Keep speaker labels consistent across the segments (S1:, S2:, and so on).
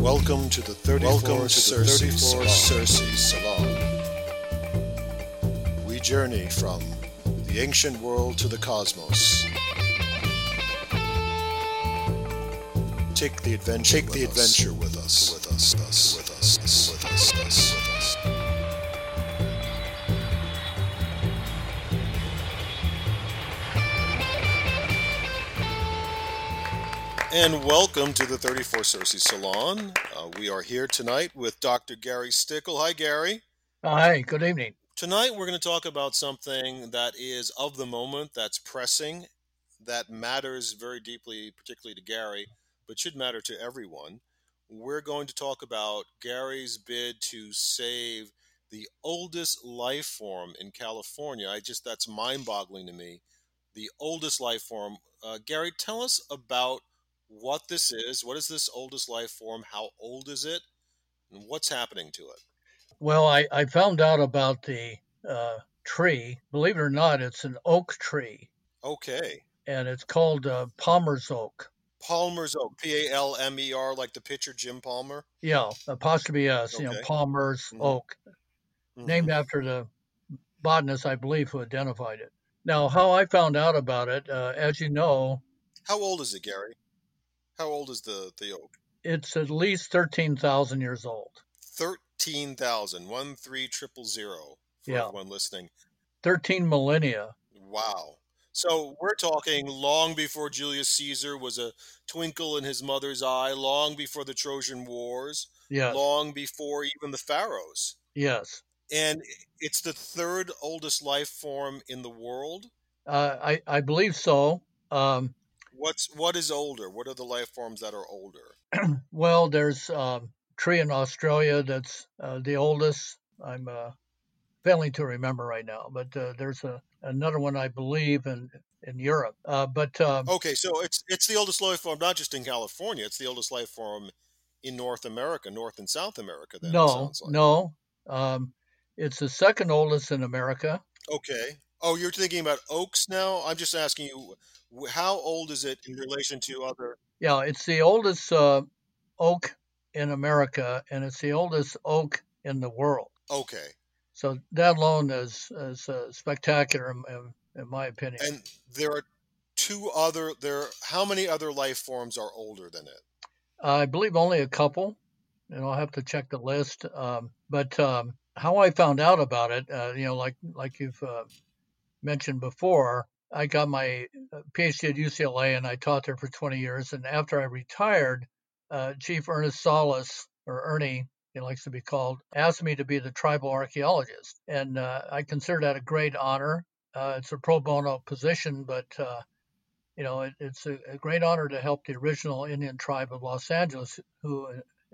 S1: Welcome to the 34th Welcome to the 34th Circe Salon. We journey from the ancient world to the cosmos. Take the adventure. Take the adventure with us. With us. With us. With us. With us. With us. With us. And welcome to the 34 Circe Salon. Uh, we are here tonight with Dr. Gary Stickel. Hi, Gary.
S2: Hi, good evening.
S1: Tonight, we're going to talk about something that is of the moment, that's pressing, that matters very deeply, particularly to Gary, but should matter to everyone. We're going to talk about Gary's bid to save the oldest life form in California. I just, that's mind boggling to me. The oldest life form. Uh, Gary, tell us about what this is. What is this oldest life form? How old is it? And what's happening to it?
S2: Well, I, I found out about the uh, tree. Believe it or not, it's an oak tree.
S1: Okay.
S2: And it's called uh, Palmer's oak.
S1: Palmer's oak, P A L M E R, like the pitcher Jim Palmer.
S2: Yeah, apostrophe S. Okay. You know, Palmer's mm-hmm. oak, mm-hmm. named after the botanist, I believe, who identified it. Now, how I found out about it, uh, as you know.
S1: How old is it, Gary? How old is the the oak?
S2: It's at least thirteen thousand years old.
S1: Thirteen thousand, one three triple zero for yeah. everyone listening.
S2: Thirteen millennia.
S1: Wow. So we're talking long before Julius Caesar was a twinkle in his mother's eye, long before the Trojan Wars,
S2: yes.
S1: long before even the pharaohs.
S2: Yes.
S1: And it's the third oldest life form in the world.
S2: Uh, I I believe so. Um,
S1: What's what is older? What are the life forms that are older?
S2: well, there's a um, tree in Australia that's uh, the oldest. I'm uh, failing to remember right now, but uh, there's a another one I believe in in Europe. Uh, but um,
S1: okay, so it's it's the oldest life form not just in California. It's the oldest life form in North America, North and South America. Then
S2: no,
S1: like.
S2: no, um, it's the second oldest in America.
S1: Okay. Oh, you're thinking about oaks now. I'm just asking you how old is it in relation to other?
S2: Yeah, it's the oldest uh, oak in America, and it's the oldest oak in the world.
S1: Okay.
S2: So that alone is is uh, spectacular, in, in, my opinion.
S1: And there are two other there. How many other life forms are older than it?
S2: I believe only a couple, and I'll have to check the list. Um, but um, how I found out about it, uh, you know, like like you've uh, mentioned before, I got my uh, PhD at UCLA and I taught there for 20 years. And after I retired, uh, Chief Ernest Salas, or Ernie, he likes to be called, asked me to be the tribal archaeologist. And uh, I consider that a great honor. Uh, it's a pro bono position, but uh, you know it, it's a, a, great honor to help the original Indian tribe of Los Angeles, who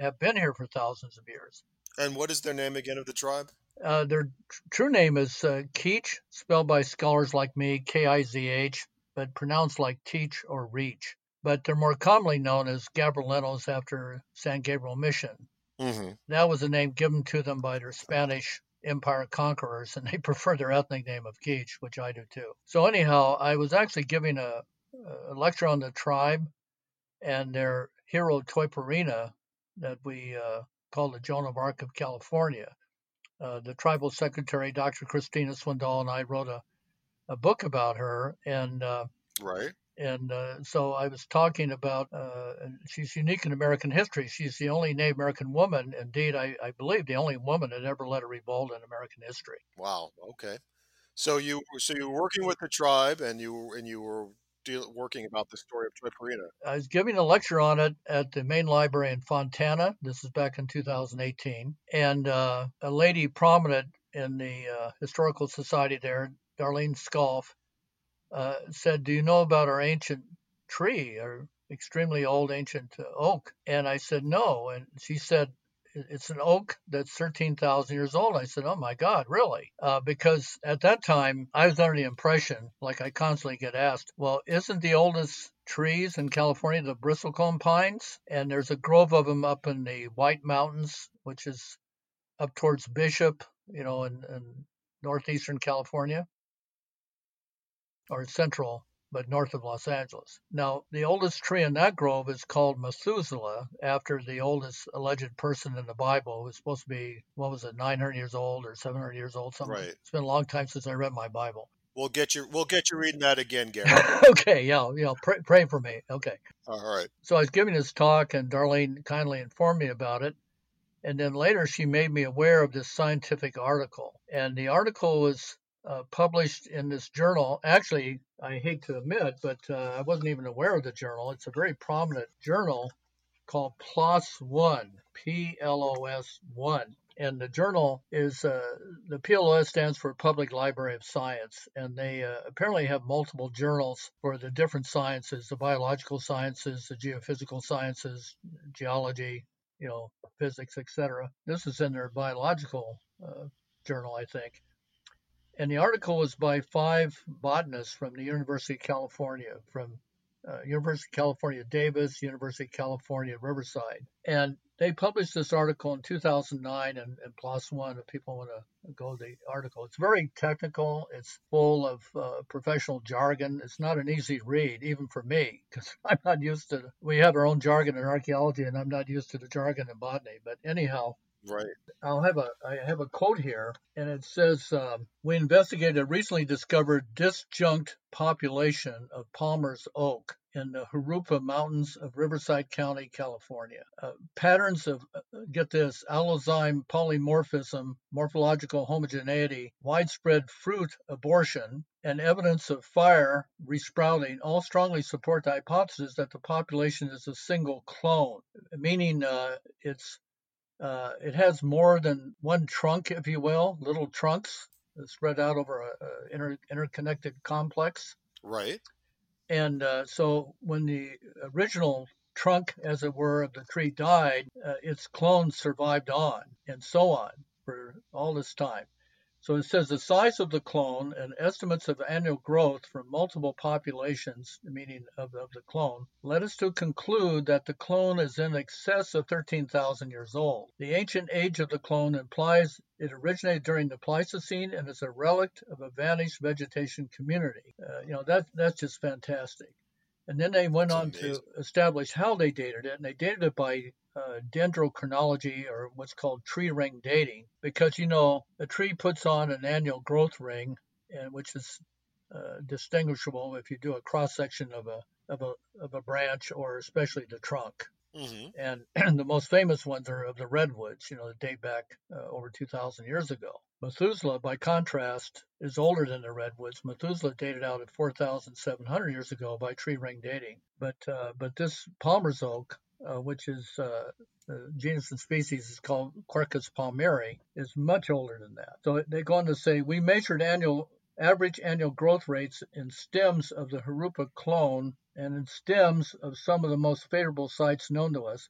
S2: have been here for thousands of years.
S1: And what is their name again of the tribe?
S2: Uh, their true name is uh, Kizh, spelled by scholars like me K I Z H, but pronounced like Teach or Reach. But they're more commonly known as Gabrielinos after San Gabriel Mission.
S1: Mm-hmm.
S2: That was a name given to them by their Spanish empire conquerors, and they prefer their ethnic name of Keech, which I do too. So, anyhow, I was actually giving a, a lecture on the tribe and their hero Toypurina that we uh, call the Joan of Arc of California. Uh, the tribal secretary, Dr. Christina Swindoll, and I wrote a, a book about her. And uh,
S1: right.
S2: And uh, so I was talking about uh, she's unique in American history. She's the only Native American woman, indeed, I, I believe, the only woman that ever led a revolt in American history.
S1: Wow. Okay. So you so you were working with the tribe, and you and you were deal, working about the story of Toypurina.
S2: I was giving a lecture on it at the main library in Fontana. This is back in 2018. And uh, a lady prominent in the uh, Historical Society there, Darlene Scolf, uh, said, Do you know about our ancient tree, our extremely old ancient oak? And I said, No. And she said, it's an oak that's 13,000 years old. I said, Oh my God, really? Uh, because at that time, I was under the impression, like I constantly get asked, well, isn't the oldest trees in California the bristlecone pines? And there's a grove of them up in the White Mountains, which is up towards Bishop, you know, in, in northeastern California or central but north of Los Angeles. Now, the oldest tree in that grove is called Methuselah, after the oldest alleged person in the Bible, who was supposed to be, what was it, 900 years old or 700 years old, something.
S1: Right.
S2: It's been a long time since I read my Bible.
S1: We'll get you. We'll get you reading that again, Gary.
S2: okay, yeah, yeah. Pray, pray for me. Okay.
S1: All right.
S2: So I was giving this talk, and Darlene kindly informed me about it. And then later, she made me aware of this scientific article. And the article was uh, published in this journal. Actually, I hate to admit, but uh, I wasn't even aware of the journal. It's a very prominent journal called PLOS One, P L O S One and the journal is uh, the PLOS stands for Public Library of Science, and they uh, apparently have multiple journals for the different sciences: the biological sciences, the geophysical sciences, geology, you know, physics, etc. This is in their biological uh, journal, I think. And the article was by five botanists from the University of California, from uh, University of California, Davis, University of California, Riverside. And they published this article in 2009 and, PLOS One if people want to go to the article. It's very technical. It's full of uh, professional jargon. It's not an easy read, even for me, because I'm not used to, we have our own jargon in archaeology and I'm not used to the jargon in botany. But anyhow,
S1: Right.
S2: I'll have a I have a quote here, and it says um, we investigated a recently discovered disjunct population of Palmer's oak in the Jurupa Mountains of Riverside County, California. Uh, patterns of uh, get this allozyme polymorphism, morphological homogeneity, widespread fruit abortion, and evidence of fire resprouting all strongly support the hypothesis that the population is a single clone, meaning uh, it's uh, it has more than one trunk, if you will, little trunks spread out over a, a inter, interconnected complex.
S1: Right.
S2: And uh, so when the original trunk, as it were, of the tree died, uh, its clones survived on, and so on for all this time. So it says the size of the clone and estimates of annual growth from multiple populations, meaning of, of the clone, led us to conclude that the clone is in excess of 13,000 years old. The ancient age of the clone implies it originated during the Pleistocene and is a relic of a vanished vegetation community. Uh, you know, that, that's just fantastic. And then they went
S1: That's
S2: on
S1: amazing.
S2: to establish how they dated it, and they dated it by uh, dendrochronology or what's called tree ring dating, because you know a tree puts on an annual growth ring, and which is uh, distinguishable if you do a cross section of a of a of a branch or especially the trunk.
S1: hmm
S2: And, and the most famous ones are of the redwoods, you know, that date back uh, over 2,000 years ago. Methuselah, by contrast, is older than the redwoods. Methuselah dated out at 4,700 years ago by tree ring dating. But uh, but this Palmer's oak, uh, which is uh, the genus and species is called Quercus palmeri, is much older than that. So they go on to say we measured annual average annual growth rates in stems of the Jurupa clone and in stems of some of the most favorable sites known to us,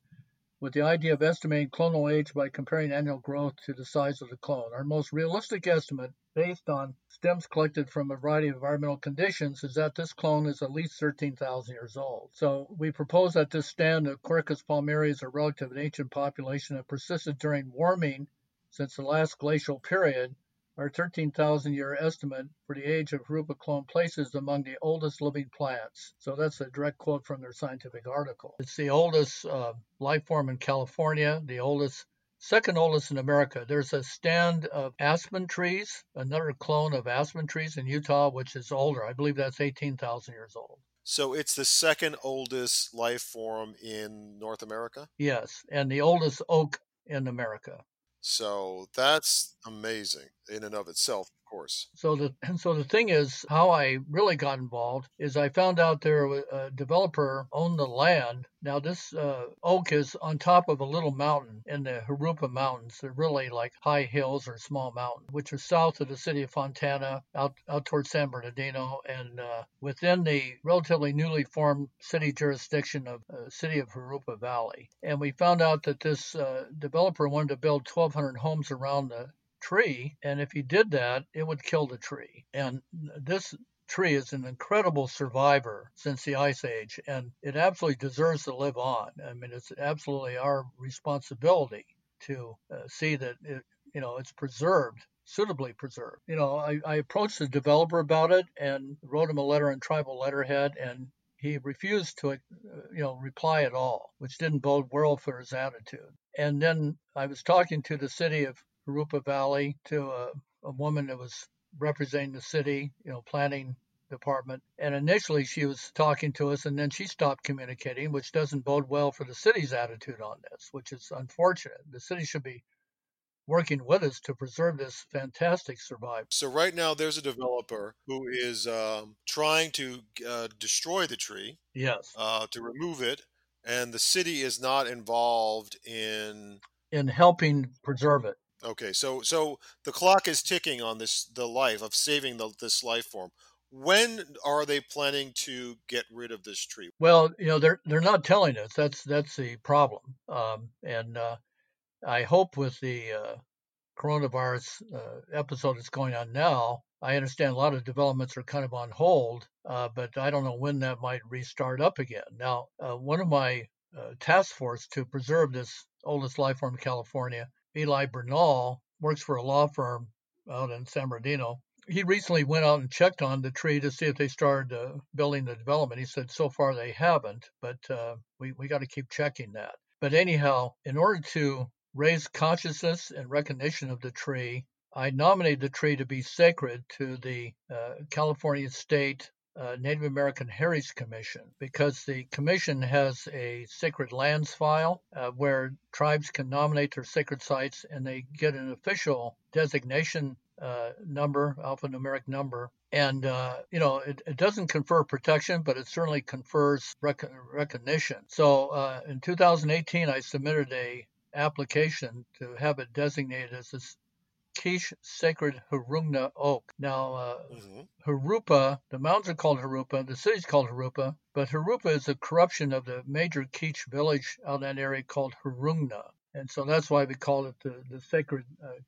S2: with the idea of estimating clonal age by comparing annual growth to the size of the clone. Our most realistic estimate, based on stems collected from a variety of environmental conditions, is that this clone is at least 13,000 years old. So we propose that this stand of Quercus palmeri is a an ancient population that persisted during warming since the last glacial period our 13,000 year estimate for the age of clone places among the oldest living plants. So that's a direct quote from their scientific article. It's the oldest uh, life form in California, the oldest, second oldest in America. There's a stand of aspen trees, another clone of aspen trees in Utah, which is older. I believe that's 18,000 years old.
S1: So it's the second oldest life form in North America.
S2: Yes, and the oldest oak in America.
S1: So that's amazing in and of itself, course.
S2: So the and so the thing is, how I really got involved is I found out there a developer owned the land. Now this uh, oak is on top of a little mountain in the Jurupa Mountains. They're really like high hills or small mountains, which are south of the city of Fontana, out out towards San Bernardino, and uh, within the relatively newly formed city jurisdiction of uh, city of Jurupa Valley. And we found out that this uh, developer wanted to build 1,200 homes around the tree, and if he did that, it would kill the tree. And this tree is an incredible survivor since the ice age, and it absolutely deserves to live on. I mean, it's absolutely our responsibility to uh, see that it, you know, it's preserved suitably preserved. You know, I, I approached the developer about it and wrote him a letter in tribal letterhead, and he refused to, uh, you know, reply at all, which didn't bode well for his attitude. And then I was talking to the city of Jurupa Valley, to a, a woman that was representing the city, you know, planning department. And initially she was talking to us and then she stopped communicating, which doesn't bode well for the city's attitude on this, which is unfortunate. The city should be working with us to preserve this fantastic survival.
S1: So right now there's a developer who is um, trying to uh, destroy the tree.
S2: Yes.
S1: Uh, to remove it, and the city is not involved in
S2: in helping preserve it.
S1: Okay, so so the clock is ticking on this the life of saving the, this life form. When are they planning to get rid of this tree?
S2: Well, you know they're they're not telling us. That's that's the problem. Um, and uh, I hope with the uh, coronavirus uh, episode that's going on now, I understand a lot of developments are kind of on hold, uh, but I don't know when that might restart up again. Now, uh, one of my uh, task force to preserve this oldest life form in California, Eli Bernal, works for a law firm out in San Bernardino. He recently went out and checked on the tree to see if they started uh, building the development. He said so far they haven't, but uh, we, we got to keep checking that. But anyhow, in order to raise consciousness and recognition of the tree, I nominated the tree to be sacred to the uh, California State uh, Native American Heritage Commission because the commission has a sacred lands file uh, where tribes can nominate their sacred sites and they get an official designation uh, number, alphanumeric number. And, uh, you know, it, it, doesn't confer protection, but it certainly confers rec- recognition. So uh, in 2018, I submitted a application to have it designated as Kizh Sacred Hurungna Oak. Now, uh, mm-hmm. Jurupa, the mountains are called Jurupa, the city's called Jurupa, but Jurupa is a corruption of the major Kizh village out in that area called Hurungna. And so that's why we call it the, the sacred uh,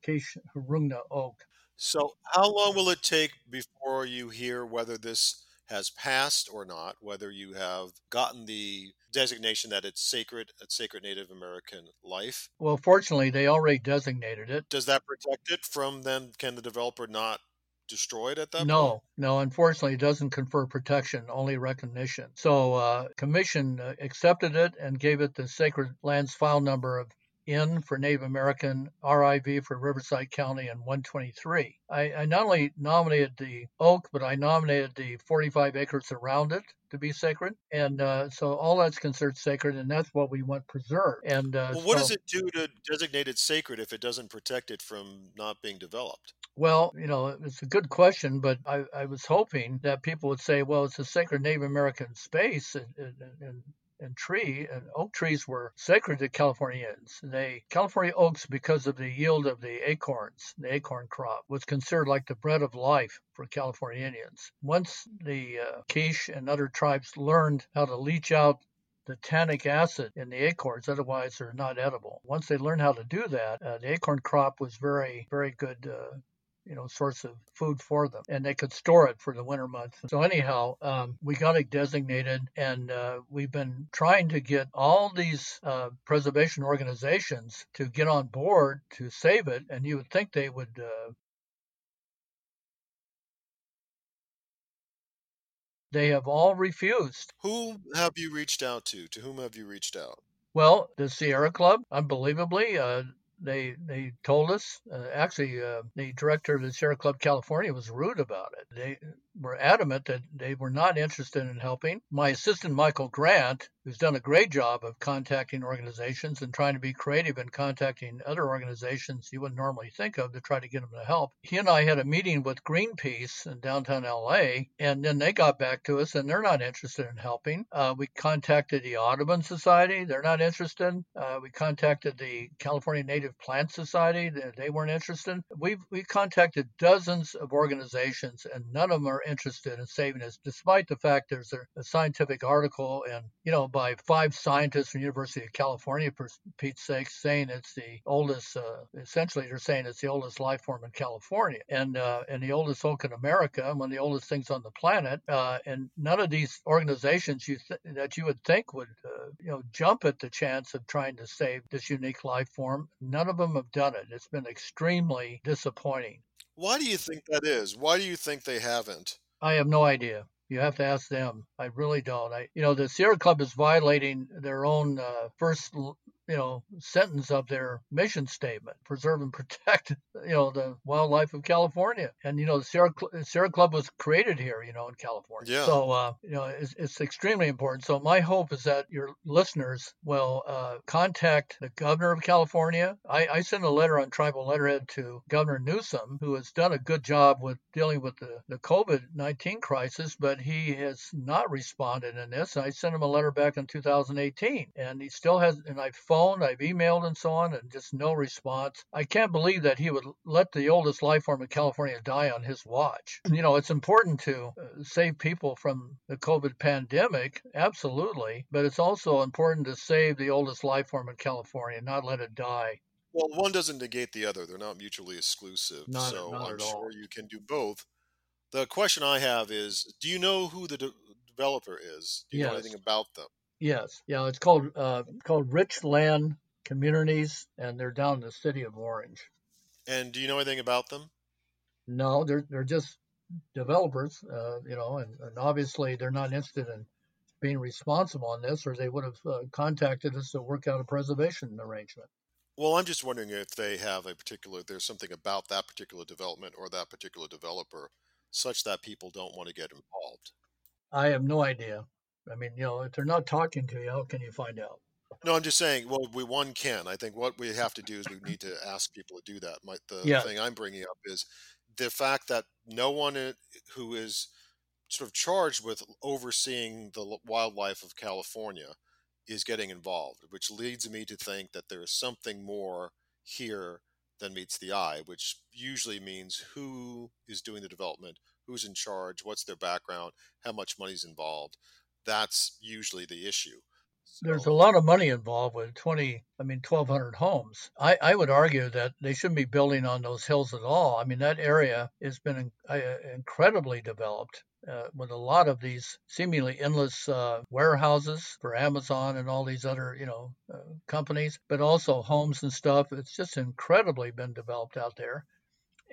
S2: Hurungna Oak.
S1: So, how long will it take before you hear whether this has passed or not, whether you have gotten the designation that it's sacred, it's sacred Native American life.
S2: Well, fortunately, they already designated it.
S1: Does that protect it from then? Can the developer not destroy it at that
S2: no,
S1: point?
S2: No, Unfortunately, it doesn't confer protection, only recognition. So, uh, commission uh, accepted it and gave it the sacred lands file number of N for Native American, RIV for Riverside County, and 123. I, I, not only nominated the oak, but I nominated the 45 acres around it to be sacred. And uh, so all that's considered sacred, and that's what we want preserved. And uh,
S1: well, what
S2: so,
S1: does it do to designate it sacred if it doesn't protect it from not being developed?
S2: Well, you know, it's a good question, but I, I was hoping that people would say, well, it's a sacred Native American space, and, and, and and tree and oak trees were sacred to Californians. They California oaks because of the yield of the acorns, the acorn crop was considered like the bread of life for California Indians. Once the uh, Kizh and other tribes learned how to leach out the tannic acid in the acorns, otherwise they're not edible. Once they learned how to do that, uh, the acorn crop was very, very good uh, you know, source of food for them, and they could store it for the winter months. So anyhow, um, we got it designated, and uh, we've been trying to get all these uh, preservation organizations to get on board to save it, and you would think they would. Uh, they have all refused.
S1: Who have you reached out to? To whom have you reached out?
S2: Well, the Sierra Club, unbelievably, uh, they they told us uh, actually uh, the director of the Sierra Club California was rude about it. They were adamant that they were not interested in helping. My assistant Michael Grant, who's done a great job of contacting organizations and trying to be creative in contacting other organizations you wouldn't normally think of to try to get them to help. He and I had a meeting with Greenpeace in downtown LA, and then they got back to us and they're not interested in helping. Uh, we contacted the Audubon Society, they're not interested. Uh, we contacted the California Native Plant Society, they weren't interested. We've we contacted dozens of organizations, and none of them are interested in saving us, despite the fact there's a, a scientific article and you know by five scientists from University of California, for Pete's sake, saying it's the oldest. Uh, essentially, they're saying it's the oldest life form in California and uh, and the oldest oak in America, and one of the oldest things on the planet. Uh, and none of these organizations you th- that you would think would uh, you know jump at the chance of trying to save this unique life form. None of them have done it. It's been extremely disappointing.
S1: Why do you think that is? Why do you think they haven't?
S2: I have no idea. You have to ask them. I really don't. I, you know, the Sierra Club is violating their own uh, first you know, sentence of their mission statement: preserve and protect, you know, the wildlife of California. And you know, the Sierra, Sierra Club was created here, you know, in California.
S1: Yeah.
S2: So uh, you know, it's, it's extremely important. So my hope is that your listeners will uh, contact the governor of California. I, I sent a letter on tribal letterhead to Governor Newsom, who has done a good job with dealing with the, the COVID 19 crisis, but he has not responded in this. I sent him a letter back in 2018, and he still has, and I phoned, I've emailed and so on, and just no response. I can't believe that he would let the oldest life form in California die on his watch. You know, it's important to uh, save people from the COVID pandemic, absolutely, but it's also important to save the oldest life form in California, not let it die.
S1: Well, one doesn't negate the other. They're not mutually exclusive.
S2: Not,
S1: so
S2: not
S1: I'm sure
S2: all.
S1: you can do both. The question I have is do you know who the de- developer is? Do you know anything about them?
S2: Yes, yeah, it's called uh, called Richland Communities, and they're down in the city of Orange.
S1: And do you know anything about them?
S2: No, they're they're just developers, uh, you know, and, and obviously they're not interested in being responsible on this, or they would have uh, contacted us to work out a preservation arrangement.
S1: Well, I'm just wondering if they have a particular, there's something about that particular development or that particular developer such that people don't want to get involved.
S2: I have no idea. I mean, you know, if they're not talking to you, how can you find out?
S1: No, I'm just saying. Well, we one can. I think what we have to do is we need to ask people to do that. My, the
S2: Yeah.
S1: thing I'm bringing up is the fact that no one uh, who is sort of charged with overseeing the wildlife of California is getting involved, which leads me to think that there is something more here than meets the eye, which usually means who is doing the development, who's in charge, what's their background, how much money's involved. That's usually the issue.
S2: There's a lot of money involved with 20, I mean, 1,200 homes. I, I would argue that they shouldn't be building on those hills at all. I mean, that area has been in- uh, incredibly developed uh, with a lot of these seemingly endless uh, warehouses for Amazon and all these other, you know, uh, companies, but also homes and stuff. It's just incredibly been developed out there.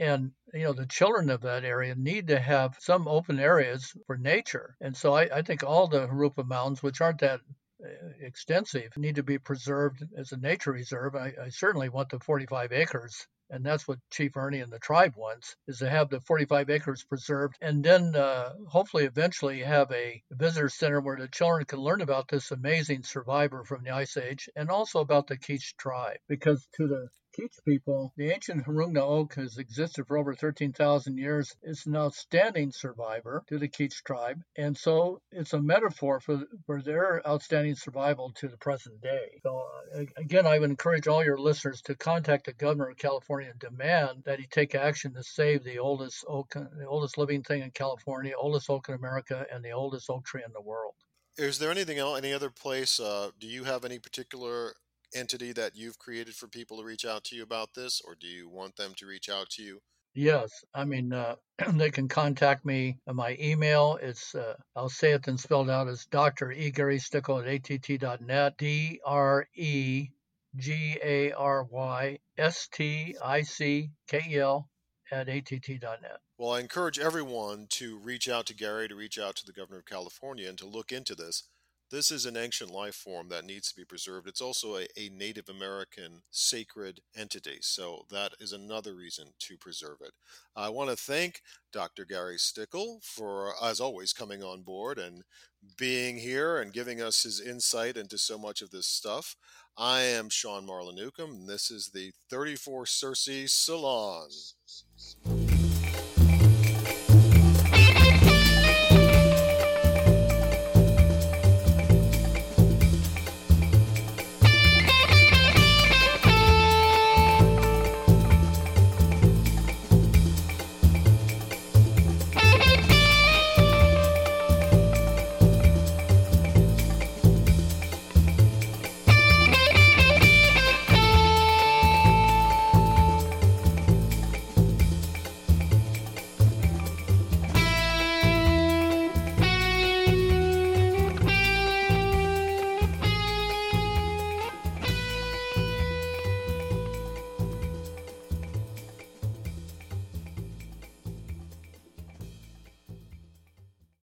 S2: And you know the children of that area need to have some open areas for nature, and so I, I think all the Jurupa Mountains, which aren't that uh, extensive, need to be preserved as a nature reserve. I, I certainly want the 45 acres, and that's what Chief Ernie and the tribe wants, is to have the 45 acres preserved, and then uh, hopefully eventually have a visitor center where the children can learn about this amazing survivor from the Ice Age, and also about the Keech tribe, because to the Keech people, the ancient Hurungna oak has existed for over 13,000 years. It's an outstanding survivor to the Keech tribe, and so it's a metaphor for, for their outstanding survival to the present day. So, uh, again, I would encourage all your listeners to contact the governor of California and demand that he take action to save the oldest oak, the oldest living thing in California, oldest oak in America, and the oldest oak tree in the world.
S1: Is there anything else, any other place? Uh, do you have any particular entity that you've created for people to reach out to you about this, or do you want them to reach out to you?
S2: Yes, I mean uh, they can contact me. My email it's uh, I'll say it then spelled out as Dr. E Gary Stickel at att.net. D R E G A R Y S T I C K E L at att.net.
S1: Well, I encourage everyone to reach out to Gary, to reach out to the governor of California, and to look into this. This is an ancient life form that needs to be preserved. It's also a, a Native American sacred entity, so that is another reason to preserve it. I want to thank Dr. Gary Stickel for, as always, coming on board and being here and giving us his insight into so much of this stuff. I am Sean Marla Newcomb, and this is the 34 Circe Salon.